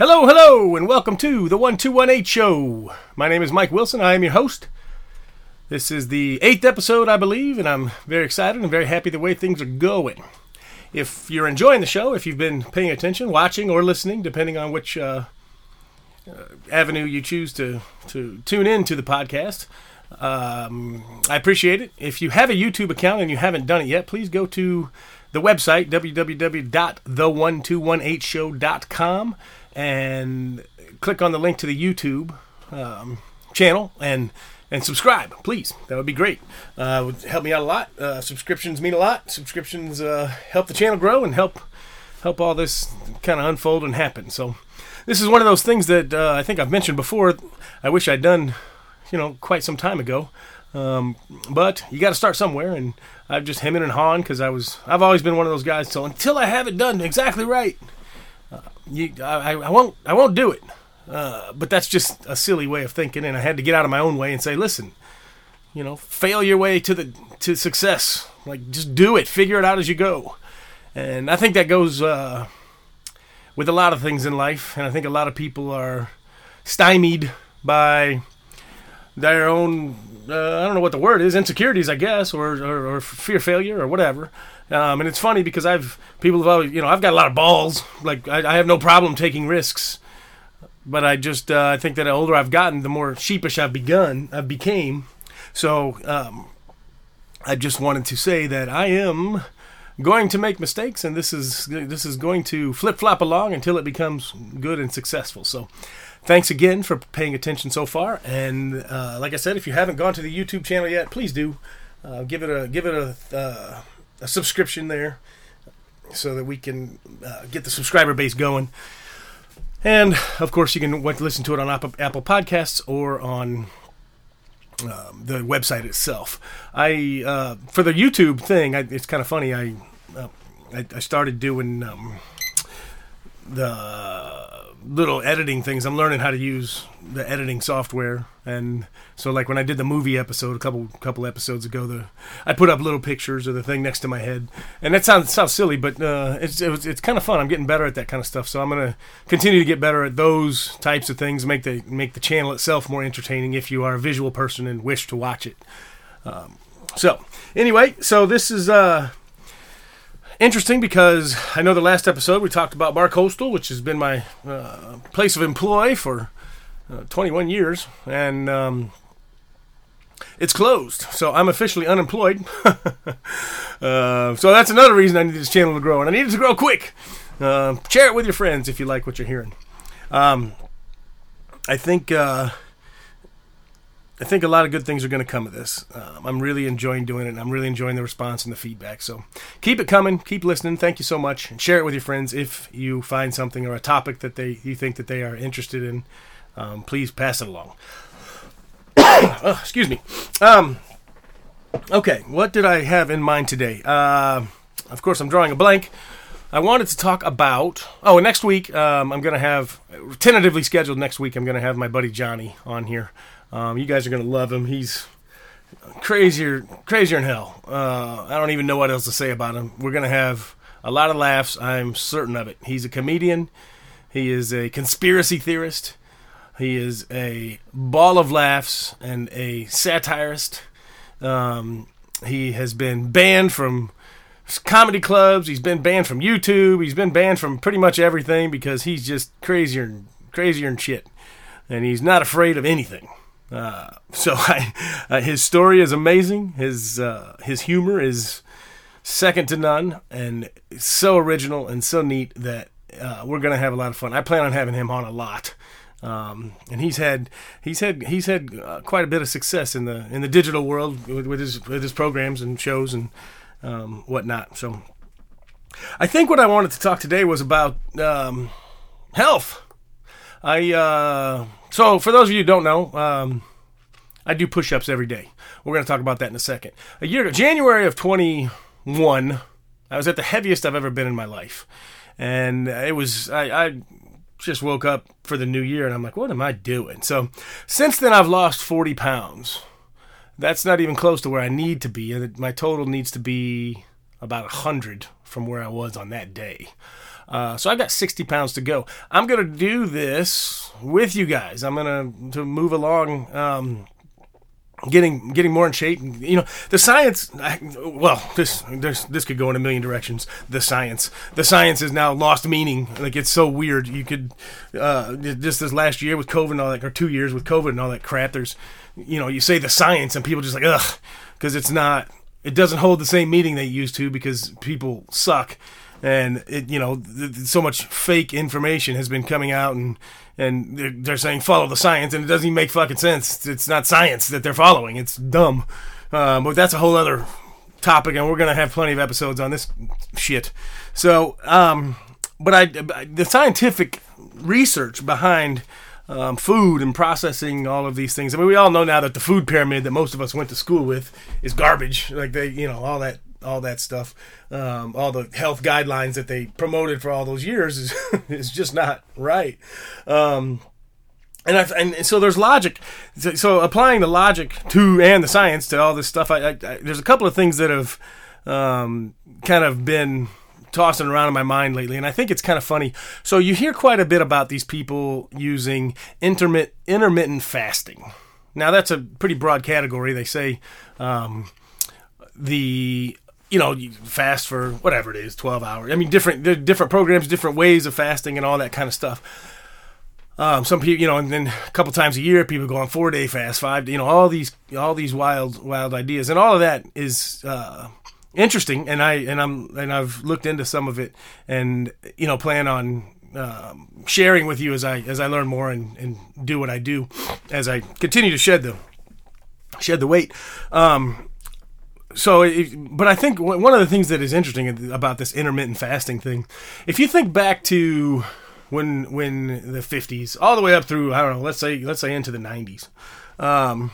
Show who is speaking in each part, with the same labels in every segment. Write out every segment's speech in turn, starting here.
Speaker 1: Hello, hello, and welcome to the 1218 Show. My name is Mike Wilson. I am your host. This is the eighth episode, I believe, and I'm very excited and very happy the way things are going. If you're enjoying the show, if you've been paying attention, watching, or listening, depending on which uh, uh, avenue you choose to, to tune in to the podcast, um, I appreciate it. If you have a YouTube account and you haven't done it yet, please go to the website, www.the1218show.com and click on the link to the YouTube um, channel and and subscribe, please. That would be great. Uh, would help me out a lot. Uh, subscriptions mean a lot. Subscriptions uh, help the channel grow and help help all this kind of unfold and happen. So this is one of those things that uh, I think I've mentioned before. I wish I'd done, you know, quite some time ago. Um, but you got to start somewhere, and I'm just hemming and hawing because I was I've always been one of those guys. So until I have it done exactly right, you, I, I won't I won't do it. Uh, but that's just a silly way of thinking, and I had to get out of my own way and say, listen, you know, fail your way to the to success. Like just do it, figure it out as you go. And I think that goes uh, with a lot of things in life, and I think a lot of people are stymied by their own uh, I don't know what the word is insecurities I guess or, or, or fear failure or whatever um, and it's funny because I've people have always you know I've got a lot of balls. Like I, I have no problem taking risks. But I just uh, I think that the older I've gotten the more sheepish I've begun I've became. So um, I just wanted to say that I am going to make mistakes and this is this is going to flip flop along until it becomes good and successful. So thanks again for paying attention so far. And uh, like I said, if you haven't gone to the YouTube channel yet, please do. Uh, give it a give it a, uh, a subscription there, so that we can uh, get the subscriber base going. And of course, you can listen to it on Apple, Podcasts or on um, the website itself. I uh, for the YouTube thing, I, it's kind of funny. I, uh, I, I started doing um, the little editing things. I'm learning how to use the editing software, and so like when I did the movie episode a couple couple episodes ago, the I put up little pictures of the thing next to my head, and that sounds sounds silly, but uh, it's it was, it's kind of fun. I'm getting better at that kind of stuff, so I'm gonna continue to get better at those types of things. Make the make the channel itself more entertaining if you are a visual person and wish to watch it. Um, so anyway, so this is uh interesting because I know the last episode we talked about Bar Coastal, which has been my uh, place of employ for uh, 21 years, and um, it's closed. So I'm officially unemployed. uh, so that's another reason I need this channel to grow, and I need it to grow quick. Uh, share it with your friends if you like what you're hearing. Um, I think uh, I think a lot of good things are going to come of this. Um, I'm really enjoying doing it. And I'm really enjoying the response and the feedback. So keep it coming. Keep listening. Thank you so much. And share it with your friends if you find something or a topic that they you think that they are interested in. Um, please pass it along. oh, excuse me. Um, okay, what did I have in mind today? Uh, of course, I'm drawing a blank. I wanted to talk about. Oh, next week um, I'm going to have tentatively scheduled. Next week I'm going to have my buddy Johnny on here. Um, you guys are gonna love him. He's crazier, crazier than hell. Uh, I don't even know what else to say about him. We're gonna have a lot of laughs. I'm certain of it. He's a comedian. He is a conspiracy theorist. He is a ball of laughs and a satirist. Um, he has been banned from comedy clubs. He's been banned from YouTube. He's been banned from pretty much everything because he's just crazier and crazier and shit. And he's not afraid of anything. Uh, so I, uh, his story is amazing. His uh, his humor is second to none, and so original and so neat that uh, we're gonna have a lot of fun. I plan on having him on a lot. Um, and he's had he's had he's had uh, quite a bit of success in the in the digital world with, with his with his programs and shows and um, whatnot. So I think what I wanted to talk today was about um, health. I uh, so for those of you who don't know, um, I do push-ups every day. We're going to talk about that in a second. A year ago, January of 21, I was at the heaviest I've ever been in my life, and it was I, I just woke up for the new year and I'm like, what am I doing? So since then, I've lost 40 pounds. That's not even close to where I need to be. My total needs to be about 100 from where I was on that day. Uh, so I've got 60 pounds to go. I'm gonna do this with you guys. I'm gonna to move along. Um, getting getting more in shape. You know, the science. Well, this this this could go in a million directions. The science, the science has now lost meaning. Like it's so weird. You could uh, just this last year with COVID and all that, or two years with COVID and all that crap. There's, you know, you say the science and people just like ugh, because it's not. It doesn't hold the same meaning they used to because people suck and it, you know, so much fake information has been coming out, and and they're, they're, saying follow the science, and it doesn't even make fucking sense. It's not science that they're following; it's dumb. Uh, but that's a whole other topic, and we're gonna have plenty of episodes on this shit. So, um, but I, the scientific research behind um, food and processing all of these things. I mean, we all know now that the food pyramid that most of us went to school with is garbage. Like they, you know, all that all that stuff, um, all the health guidelines that they promoted for all those years is is just not right. Um, and, I, and so there's logic. So applying the logic to and the science to all this stuff, I, I, there's a couple of things that have um, kind of been tossing around in my mind lately, and I think it's kind of funny. So you hear quite a bit about these people using intermittent intermittent fasting. Now that's a pretty broad category. They say um, the you know, you fast for whatever it is, 12 hours. I mean, different, different programs, different ways of fasting and all that kind of stuff. Um, some people, you know, and then a couple times a year, people go on four day fast, five, you know, all these, all these wild, wild ideas, and all of that is uh, interesting. And I, and I'm, and I've looked into some of it, and you know, plan on um, sharing with you as I, as I learn more and, and do what I do, as I continue to shed the, shed the weight. Um, so but i think one of the things that is interesting about this intermittent fasting thing if you think back to when when the 50s all the way up through i don't know let's say let's say into the 90s um,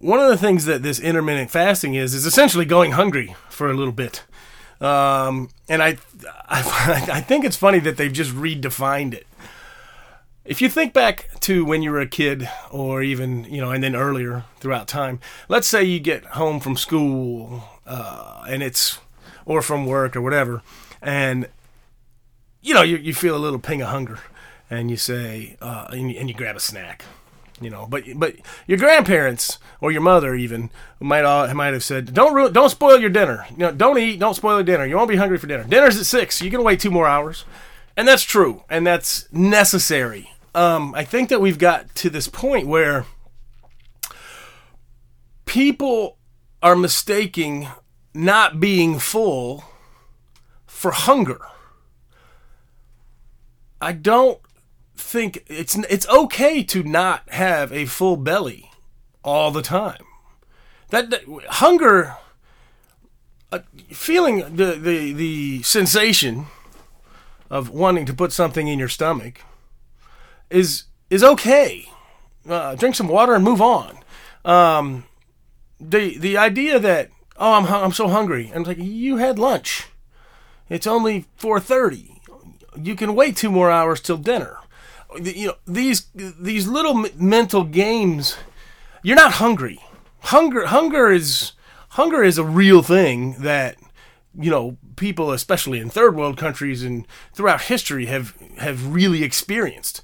Speaker 1: one of the things that this intermittent fasting is is essentially going hungry for a little bit. Um, and I, I i think it's funny that they've just redefined it if you think back to when you were a kid, or even, you know, and then earlier throughout time, let's say you get home from school uh, and it's, or from work or whatever, and, you know, you, you feel a little ping of hunger and you say, uh, and, you, and you grab a snack you know. But but your grandparents or your mother even might all might have said, "Don't ru- don't spoil your dinner. You know, don't eat, don't spoil your dinner. You won't be hungry for dinner. Dinner's at six. You can wait two more hours." And that's true, and that's necessary um, I think that we've got to this point where people are mistaking not being full for hunger. I don't think it's it's okay to not have a full belly all the time. That, that hunger, uh, feeling the, the the sensation of wanting to put something in your stomach is is okay. Uh, drink some water and move on. Um, the the idea that oh I'm I'm so hungry. I'm like you had lunch. It's only four thirty. You can wait two more hours till dinner. You know these these little mental games. You're not hungry. Hunger hunger is hunger is a real thing that you know people especially in third world countries and throughout history have have really experienced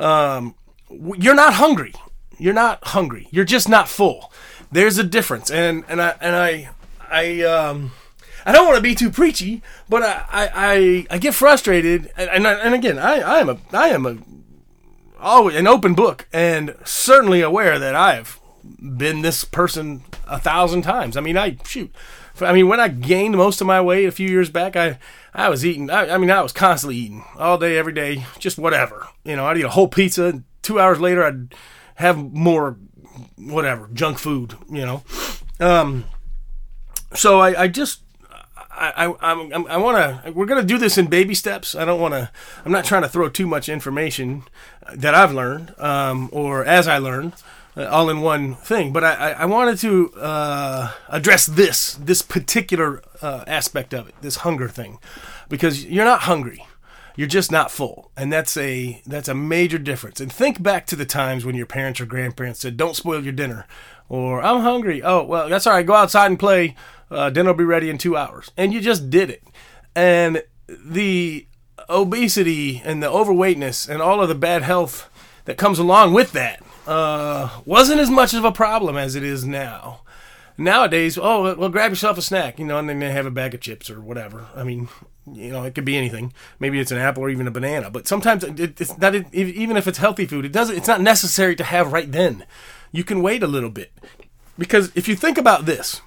Speaker 1: um, you're not hungry. You're not hungry. You're just not full. There's a difference, and and I and I I um. I don't want to be too preachy, but I, I, I, get frustrated, and, and, and again, I, I am a I am a always an open book, and certainly aware that I have been this person a thousand times. I mean, I shoot. I mean, when I gained most of my weight a few years back, I I was eating. I, I, mean, I was constantly eating all day, every day, just whatever. You know, I'd eat a whole pizza. Two hours later, I'd have more, whatever, junk food. You know, um, so I, I just. I, I, I, I want to. We're gonna do this in baby steps. I don't want to. I'm not trying to throw too much information that I've learned, um, or as I learned, all in one thing. But I, I wanted to uh, address this this particular uh, aspect of it, this hunger thing, because you're not hungry, you're just not full, and that's a that's a major difference. And think back to the times when your parents or grandparents said, "Don't spoil your dinner," or "I'm hungry." Oh well, that's all right. Go outside and play. Uh, dinner will be ready in two hours, and you just did it. And the obesity and the overweightness and all of the bad health that comes along with that uh, wasn't as much of a problem as it is now. Nowadays, oh well, grab yourself a snack, you know, and then have a bag of chips or whatever. I mean, you know, it could be anything. Maybe it's an apple or even a banana. But sometimes it, it's not even if it's healthy food. It doesn't. It's not necessary to have right then. You can wait a little bit because if you think about this,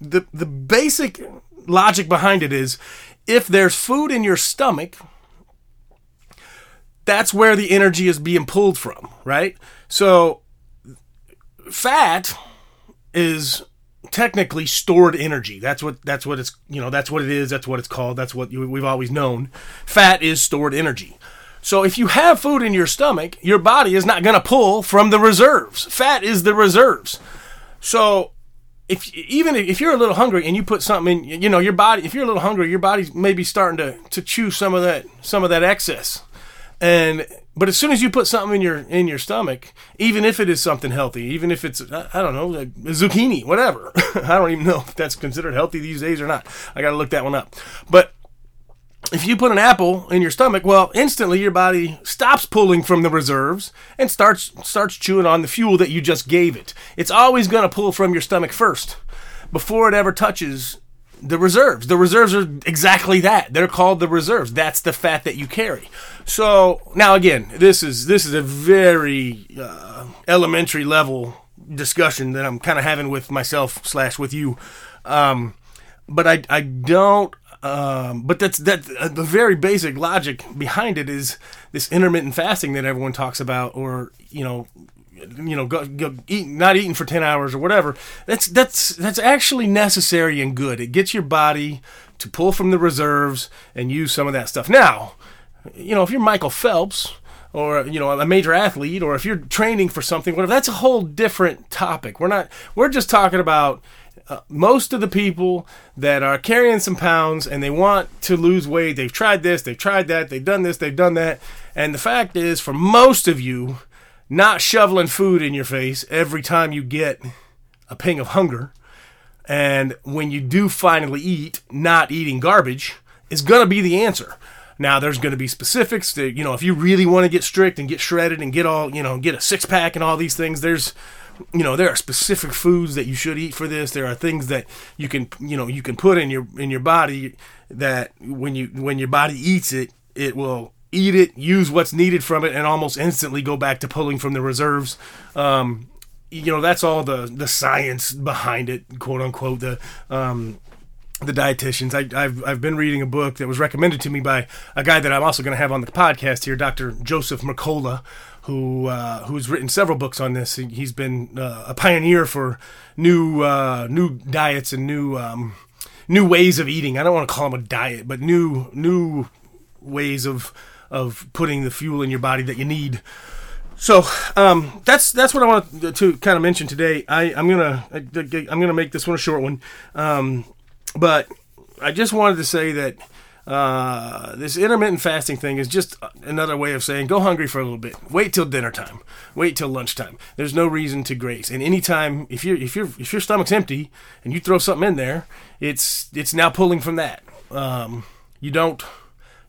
Speaker 1: the the basic logic behind it is if there's food in your stomach, that's where the energy is being pulled from, right? So fat is technically stored energy. That's what that's what it's you know that's what it is. That's what it's called. That's what we've always known. Fat is stored energy. So if you have food in your stomach, your body is not going to pull from the reserves. Fat is the reserves. So if even if you're a little hungry and you put something in, you know, your body. If you're a little hungry, your body's maybe starting to to chew some of that some of that excess. And but as soon as you put something in your in your stomach, even if it is something healthy, even if it's I don't know like zucchini, whatever, I don't even know if that's considered healthy these days or not. I got to look that one up. But if you put an apple in your stomach, well, instantly your body stops pulling from the reserves and starts starts chewing on the fuel that you just gave it. It's always going to pull from your stomach first before it ever touches the reserves. The reserves are exactly that. They're called the reserves. That's the fat that you carry. So now again, this is this is a very uh, elementary level discussion that I'm kind of having with myself slash with you. Um, but I I don't. Um, but that's that. Uh, the very basic logic behind it is this intermittent fasting that everyone talks about, or you know, you know, go, go eat, not eating for 10 hours or whatever. That's, that's, that's actually necessary and good. It gets your body to pull from the reserves and use some of that stuff. Now, you know, if you're Michael Phelps or, you know, a major athlete or if you're training for something, whatever, that's a whole different topic. We're not, we're just talking about uh, most of the people that are carrying some pounds and they want to lose weight, they've tried this, they've tried that, they've done this, they've done that. And the fact is, for most of you, not shoveling food in your face every time you get a ping of hunger. And when you do finally eat, not eating garbage is going to be the answer. Now, there's going to be specifics that, you know, if you really want to get strict and get shredded and get all, you know, get a six pack and all these things, there's, you know, there are specific foods that you should eat for this. There are things that you can, you know, you can put in your, in your body that when you, when your body eats it, it will eat it, use what's needed from it, and almost instantly go back to pulling from the reserves. Um, you know, that's all the the science behind it, quote unquote. The um, the dietitians. I, have I've been reading a book that was recommended to me by a guy that I'm also going to have on the podcast here, Dr. Joseph Mercola, who uh, who's written several books on this. He's been uh, a pioneer for new uh, new diets and new um, new ways of eating. I don't want to call them a diet, but new new ways of of putting the fuel in your body that you need. So um, that's that's what I want to kind of mention today. I, I'm gonna I'm gonna make this one a short one, um, but I just wanted to say that uh, this intermittent fasting thing is just another way of saying go hungry for a little bit. Wait till dinner time. Wait till lunchtime. There's no reason to grace. And anytime if you if your if your stomach's empty and you throw something in there, it's it's now pulling from that. Um, you don't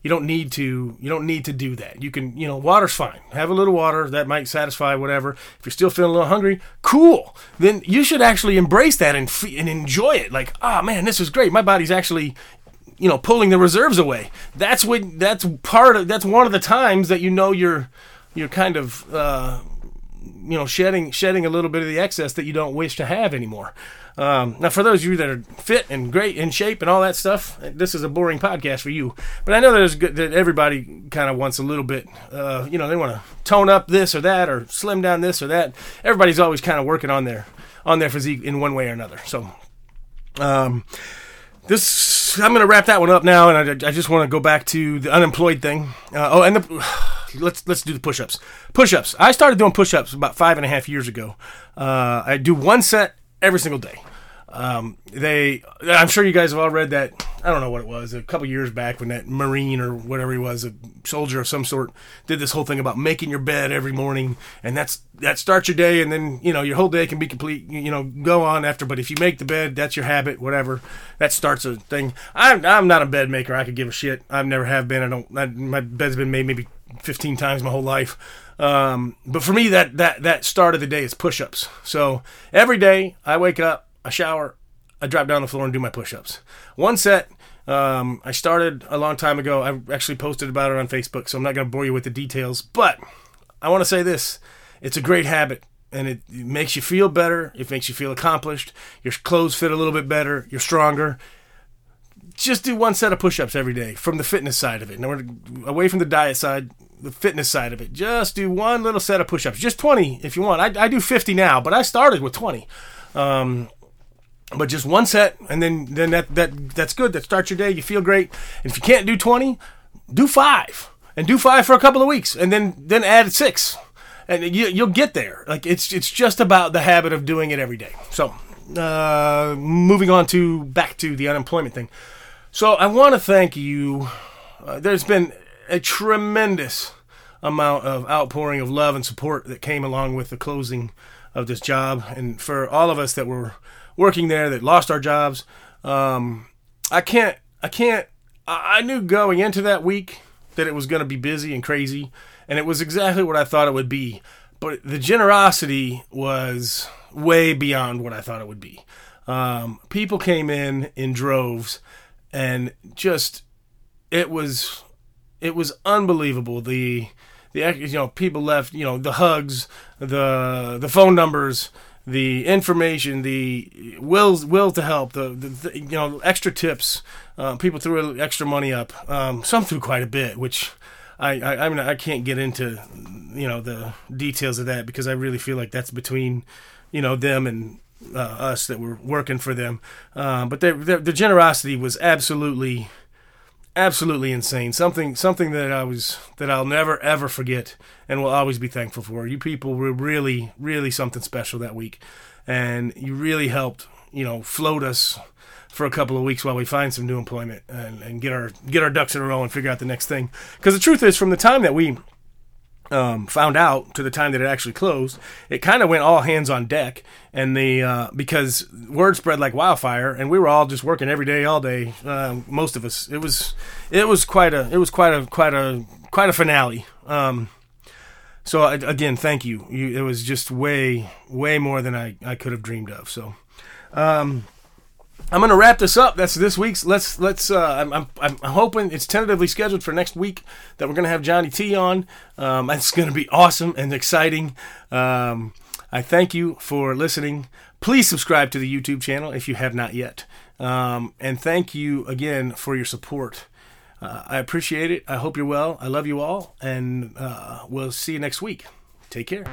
Speaker 1: you don't need to you don't need to do that. You can you know water's fine. Have a little water that might satisfy whatever. If you're still feeling a little hungry cool. Then you should actually embrace that and and enjoy it. Like ah oh, man this is great. My body's actually you know pulling the reserves away. That's what that's part of that's one of the times that you know you're you're kind of uh, you know shedding shedding a little bit of the excess that you don't wish to have anymore um, now, for those of you that are fit and great in shape and all that stuff, this is a boring podcast for you. But I know there's good, that everybody kind of wants a little bit, uh, you know, they want to tone up this or that or slim down this or that. Everybody's always kind of working on their on their physique in one way or another. So, um, this I'm going to wrap that one up now, and I, I just want to go back to the unemployed thing. Uh, oh, and the, let's let's do the push-ups. Push-ups. I started doing push-ups about five and a half years ago. Uh, I do one set every single day. Um, they, I'm sure you guys have all read that I don't know what it was, a couple years back when that Marine or whatever he was, a soldier of some sort, did this whole thing about making your bed every morning, and that's that starts your day, and then you know your whole day can be complete. You know, go on after, but if you make the bed, that's your habit, whatever. That starts a thing. I'm I'm not a bed maker. I could give a shit. I've never have been. I don't. I, my bed's been made maybe 15 times my whole life. Um, but for me, that that that start of the day is push-ups. So every day I wake up, I shower, I drop down the floor and do my push-ups. One set. Um, I started a long time ago. I actually posted about it on Facebook, so I'm not going to bore you with the details. But I want to say this: it's a great habit, and it, it makes you feel better. It makes you feel accomplished. Your clothes fit a little bit better. You're stronger. Just do one set of push-ups every day from the fitness side of it. Now, away from the diet side, the fitness side of it. Just do one little set of push-ups. Just 20 if you want. I, I do 50 now, but I started with 20. Um, but just one set, and then then that that that's good. That starts your day. You feel great. And if you can't do 20, do five, and do five for a couple of weeks, and then then add six, and you, you'll get there. Like it's it's just about the habit of doing it every day. So uh, moving on to back to the unemployment thing. So I want to thank you. Uh, there's been a tremendous amount of outpouring of love and support that came along with the closing of this job, and for all of us that were working there that lost our jobs, um, I can't, I can't. I knew going into that week that it was going to be busy and crazy, and it was exactly what I thought it would be. But the generosity was way beyond what I thought it would be. Um, people came in in droves, and just it was it was unbelievable. The the you know people left you know the hugs, the the phone numbers, the information, the will will to help, the, the, the you know extra tips. Uh, people threw extra money up. Um, some threw quite a bit, which I, I I mean I can't get into you know the details of that because I really feel like that's between you know them and uh, us that were working for them. Uh, but their, their, the generosity was absolutely absolutely insane. Something something that I was that I'll never ever forget and will always be thankful for. You people were really really something special that week, and you really helped you know float us for a couple of weeks while we find some new employment and, and get our get our ducks in a row and figure out the next thing. Because the truth is, from the time that we um, found out to the time that it actually closed, it kind of went all hands on deck, and the uh, because word spread like wildfire, and we were all just working every day, all day. Um, most of us. It was it was quite a it was quite a quite a quite a finale. Um, so again, thank you. you. It was just way way more than I I could have dreamed of. So. Um, I'm gonna wrap this up. That's this week's. Let's let's. Uh, I'm, I'm I'm hoping it's tentatively scheduled for next week that we're gonna have Johnny T on. Um, it's gonna be awesome and exciting. Um, I thank you for listening. Please subscribe to the YouTube channel if you have not yet. Um, and thank you again for your support. Uh, I appreciate it. I hope you're well. I love you all, and uh, we'll see you next week. Take care.